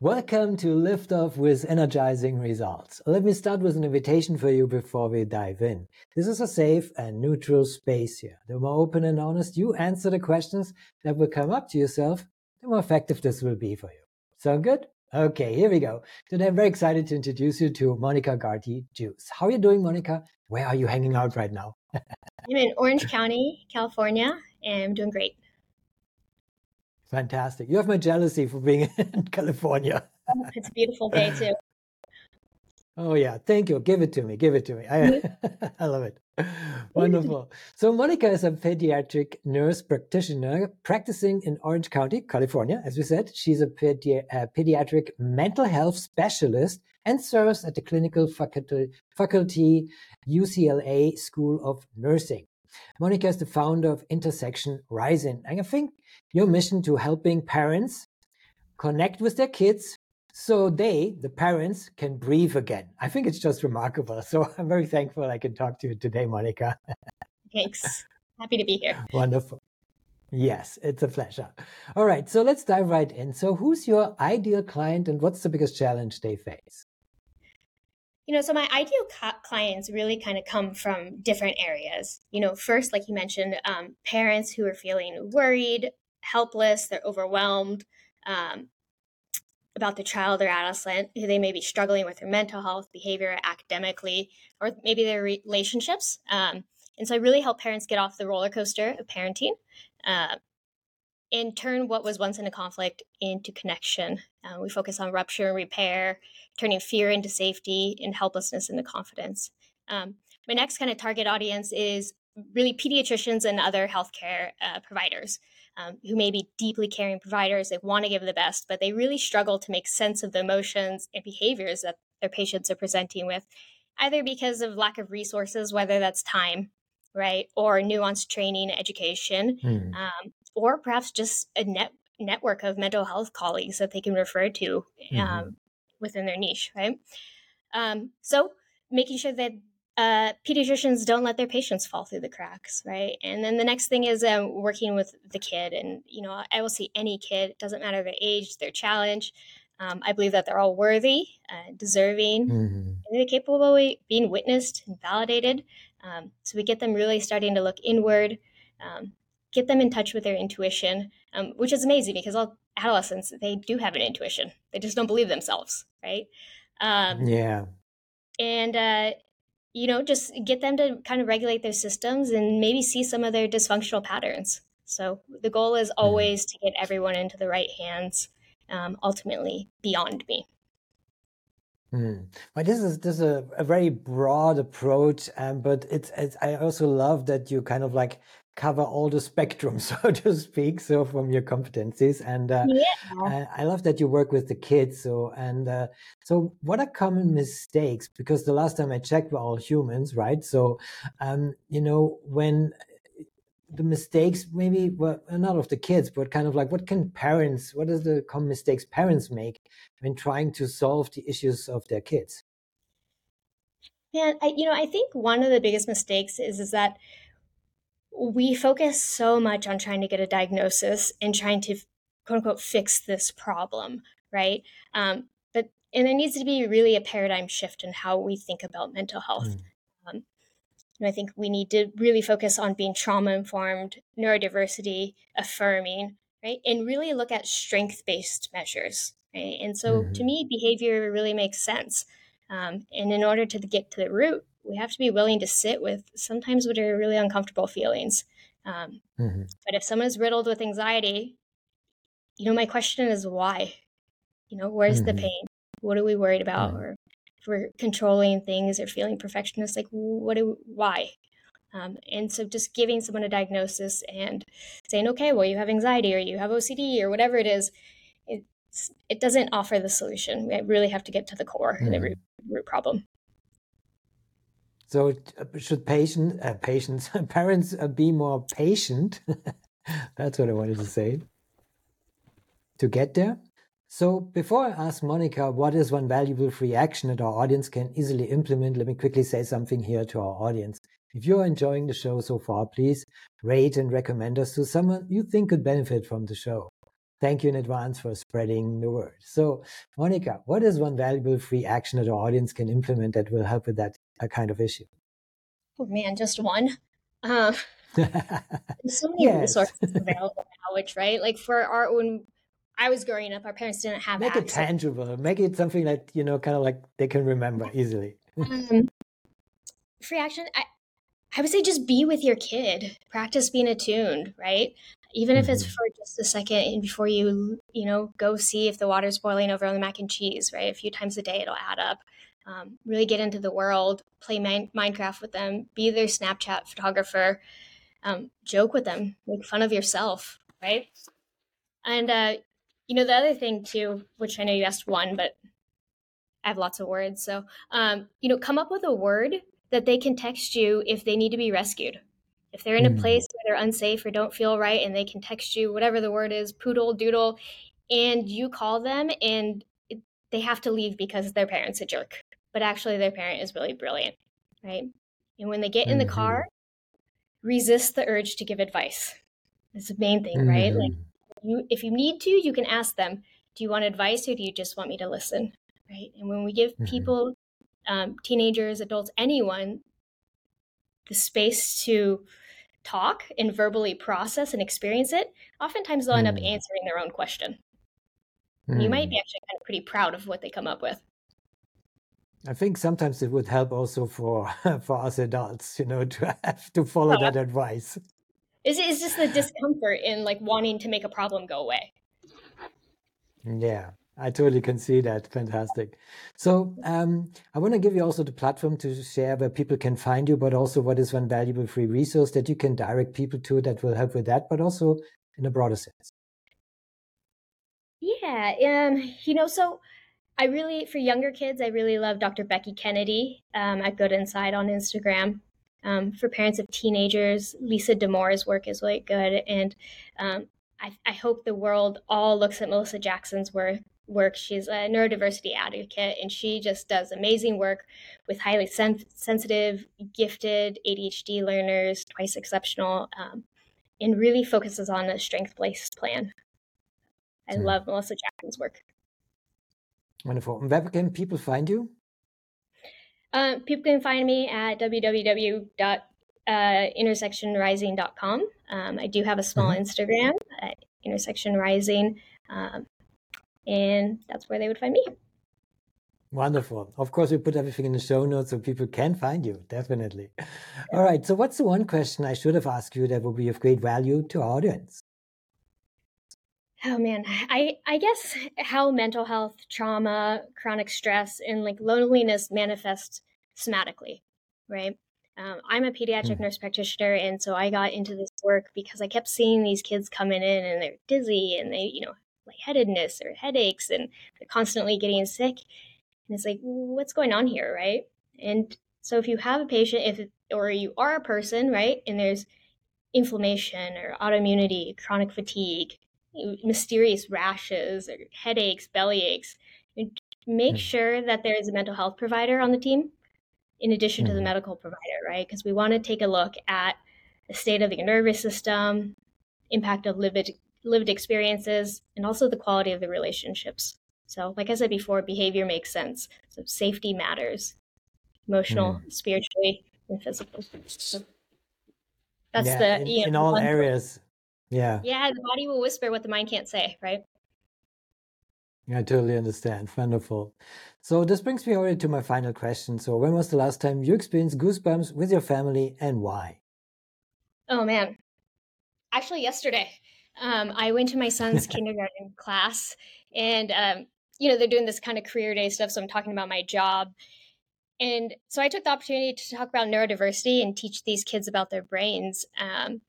Welcome to Lift Off with Energizing Results. Let me start with an invitation for you before we dive in. This is a safe and neutral space here. The more open and honest you answer the questions that will come up to yourself, the more effective this will be for you. Sound good? Okay, here we go. Today I'm very excited to introduce you to Monica Garty Juice. How are you doing, Monica? Where are you hanging out right now? I'm in Orange County, California, and I'm doing great. Fantastic. You have my jealousy for being in California. Oh, it's a beautiful day too. Oh yeah, thank you. Give it to me. Give it to me. I. I love it. Wonderful. So Monica is a pediatric nurse practitioner practicing in Orange County, California. As we said, she's a, pedi- a pediatric mental health specialist and serves at the clinical faculty, faculty UCLA School of Nursing. Monica is the founder of Intersection Rising. And I think your mission to helping parents connect with their kids so they, the parents, can breathe again. I think it's just remarkable. So I'm very thankful I can talk to you today, Monica. Thanks. Happy to be here. Wonderful. Yes, it's a pleasure. All right, so let's dive right in. So, who's your ideal client and what's the biggest challenge they face? You know, so my ideal clients really kind of come from different areas. You know, first, like you mentioned, um, parents who are feeling worried, helpless, they're overwhelmed um, about the child or adolescent who they may be struggling with their mental health, behavior, academically, or maybe their relationships. Um, and so I really help parents get off the roller coaster of parenting uh, and turn what was once in a conflict into connection. Uh, we focus on rupture and repair, turning fear into safety and helplessness into confidence. Um, my next kind of target audience is really pediatricians and other healthcare uh, providers um, who may be deeply caring providers. They want to give the best, but they really struggle to make sense of the emotions and behaviors that their patients are presenting with, either because of lack of resources, whether that's time, right, or nuanced training, education, mm. um, or perhaps just a net network of mental health colleagues that they can refer to um, mm-hmm. within their niche, right? Um, so making sure that uh, pediatricians don't let their patients fall through the cracks, right? And then the next thing is um, working with the kid. And, you know, I will see any kid, it doesn't matter their age, their challenge. Um, I believe that they're all worthy, uh, deserving, mm-hmm. and they're capable of being witnessed and validated. Um, so we get them really starting to look inward, um, get them in touch with their intuition, um, which is amazing because all adolescents, they do have an intuition. They just don't believe themselves, right? Um, yeah. And, uh, you know, just get them to kind of regulate their systems and maybe see some of their dysfunctional patterns. So the goal is mm-hmm. always to get everyone into the right hands, um, ultimately beyond me. Mm. Well, this is this is a, a very broad approach, um, but it's, it's I also love that you kind of like cover all the spectrum, so to speak. So from your competencies, and uh, yeah. I love that you work with the kids. So and uh, so, what are common mistakes? Because the last time I checked, we're all humans, right? So, um, you know, when the mistakes maybe well not of the kids but kind of like what can parents what is the common mistakes parents make when trying to solve the issues of their kids yeah I, you know i think one of the biggest mistakes is is that we focus so much on trying to get a diagnosis and trying to quote unquote fix this problem, right? Um, but and there needs to be really a paradigm shift in how we think about mental health. Mm. Um, and I think we need to really focus on being trauma informed, neurodiversity affirming, right? And really look at strength based measures, right? And so mm-hmm. to me, behavior really makes sense. Um, and in order to get to the root, we have to be willing to sit with sometimes what are really uncomfortable feelings. Um, mm-hmm. But if someone is riddled with anxiety, you know, my question is why? You know, where's mm-hmm. the pain? What are we worried about? Mm-hmm. Or if we're controlling things or feeling perfectionist, like what? Do, why? Um, and so, just giving someone a diagnosis and saying, okay, well, you have anxiety or you have OCD or whatever it is, it doesn't offer the solution. We really have to get to the core, mm-hmm. the root, root problem. So uh, should patient, uh, patients, parents uh, be more patient? That's what I wanted to say. To get there. So before I ask Monica what is one valuable free action that our audience can easily implement, let me quickly say something here to our audience. If you're enjoying the show so far, please rate and recommend us to someone you think could benefit from the show. Thank you in advance for spreading the word. So, Monica, what is one valuable free action that our audience can implement that will help with that kind of issue? Oh man, just one. Uh, there's so many yes. resources available now, which right, like for our own. I was growing up, our parents didn't have. Make access. it tangible. Make it something that you know, kind of like they can remember easily. um, free action. I, I would say just be with your kid. Practice being attuned, right? Even if it's mm-hmm. for just a second and before you, you know, go see if the water's boiling over on the mac and cheese, right? A few times a day, it'll add up um, really get into the world, play Minecraft with them, be their Snapchat photographer, um, joke with them, make fun of yourself, right? And, uh, you know, the other thing too, which I know you asked one, but I have lots of words. So, um, you know, come up with a word that they can text you if they need to be rescued. If they're in a hmm. place where they're unsafe or don't feel right and they can text you, whatever the word is, poodle, doodle, and you call them and they have to leave because their parent's a jerk but actually their parent is really brilliant, right? And when they get in the mm-hmm. car, resist the urge to give advice. That's the main thing, mm-hmm. right? Like mm-hmm. you if you need to, you can ask them, do you want advice or do you just want me to listen? Right? And when we give mm-hmm. people um, teenagers, adults, anyone the space to talk and verbally process and experience it, oftentimes they'll end up mm. answering their own question. Mm. You might be mm. actually kind of pretty proud of what they come up with. I think sometimes it would help also for for us adults, you know, to have to follow that advice. Is it's just the discomfort in like wanting to make a problem go away. Yeah, I totally can see that. Fantastic. So um, I want to give you also the platform to share where people can find you, but also what is one valuable free resource that you can direct people to that will help with that, but also in a broader sense. Yeah, um, you know, so I really, for younger kids, I really love Dr. Becky Kennedy um, at Good Inside on Instagram. Um, for parents of teenagers, Lisa Damour's work is really good. And um, I, I, hope the world all looks at Melissa Jackson's work. Work. She's a neurodiversity advocate, and she just does amazing work with highly sen- sensitive, gifted ADHD learners, twice exceptional, um, and really focuses on the strength based plan. I mm. love Melissa Jackson's work. Wonderful. And where can people find you? Uh, people can find me at www.intersectionrising.com. Um, I do have a small mm-hmm. Instagram at Intersection Rising, um, and that's where they would find me. Wonderful. Of course, we put everything in the show notes so people can find you, definitely. All right. So, what's the one question I should have asked you that would be of great value to our audience? oh man i i guess how mental health trauma chronic stress and like loneliness manifests somatically right um, i'm a pediatric mm. nurse practitioner and so i got into this work because i kept seeing these kids coming in and they're dizzy and they you know lightheadedness or headaches and they're constantly getting sick and it's like what's going on here right and so if you have a patient if or you are a person right and there's inflammation or autoimmunity chronic fatigue mysterious rashes or headaches, belly aches. Make mm. sure that there is a mental health provider on the team in addition to the hmm. medical provider, right? Because we want to take a look at the state of your nervous system, impact of lived, lived experiences, and also the quality of the relationships. So, like I said before, behavior makes sense. So, safety matters emotional, mm. spiritually, and physical. So that's yeah, the in, you know, in all areas yeah. Yeah, the body will whisper what the mind can't say, right? I totally understand. Wonderful. So this brings me already to my final question. So when was the last time you experienced goosebumps with your family and why? Oh man. Actually yesterday. Um, I went to my son's kindergarten class and um, you know, they're doing this kind of career day stuff, so I'm talking about my job. And so I took the opportunity to talk about neurodiversity and teach these kids about their brains. Um,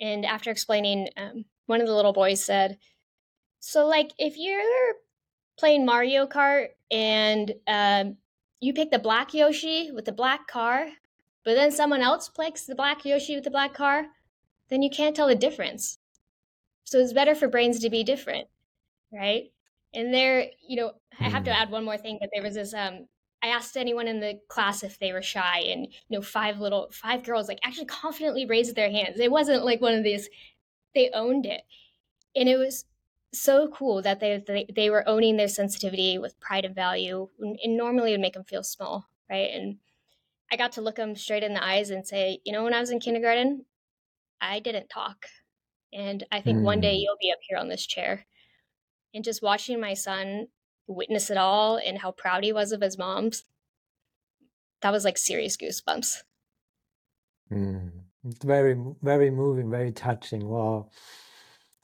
and after explaining, um, one of the little boys said, So, like, if you're playing Mario Kart and um, you pick the black Yoshi with the black car, but then someone else picks the black Yoshi with the black car, then you can't tell the difference. So it's better for brains to be different, right? And there, you know, I have to hmm. add one more thing, but there was this um I asked anyone in the class if they were shy and you know five little five girls like actually confidently raised their hands. It wasn't like one of these they owned it. And it was so cool that they, they they were owning their sensitivity with pride and value and normally it would make them feel small, right? And I got to look them straight in the eyes and say, you know, when I was in kindergarten, I didn't talk. And I think mm. one day hmm. you'll be up here on this chair. And just watching my son witness it all and how proud he was of his mom's, that was like serious goosebumps. Mm. It's very, very moving, very touching. Wow.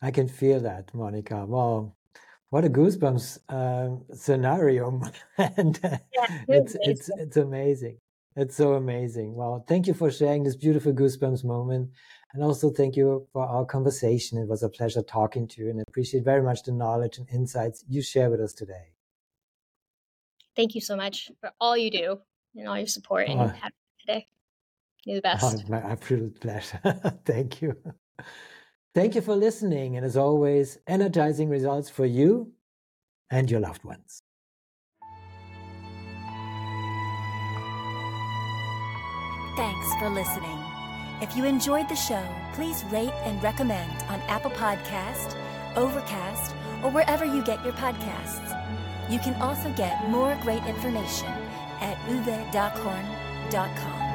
I can feel that, Monica. Wow. What a goosebumps uh, scenario. and uh, yeah, it's, it's, it's amazing. It's so amazing. Well, thank you for sharing this beautiful goosebumps moment. And also thank you for our conversation. It was a pleasure talking to you and I appreciate very much the knowledge and insights you share with us today. Thank you so much for all you do and all your support and oh, today. You're the best. Oh, my absolute pleasure. thank you. Thank you for listening. And as always, energizing results for you and your loved ones. Thanks for listening. If you enjoyed the show, please rate and recommend on Apple Podcast, Overcast, or wherever you get your podcasts. You can also get more great information at uwedockhorn.com.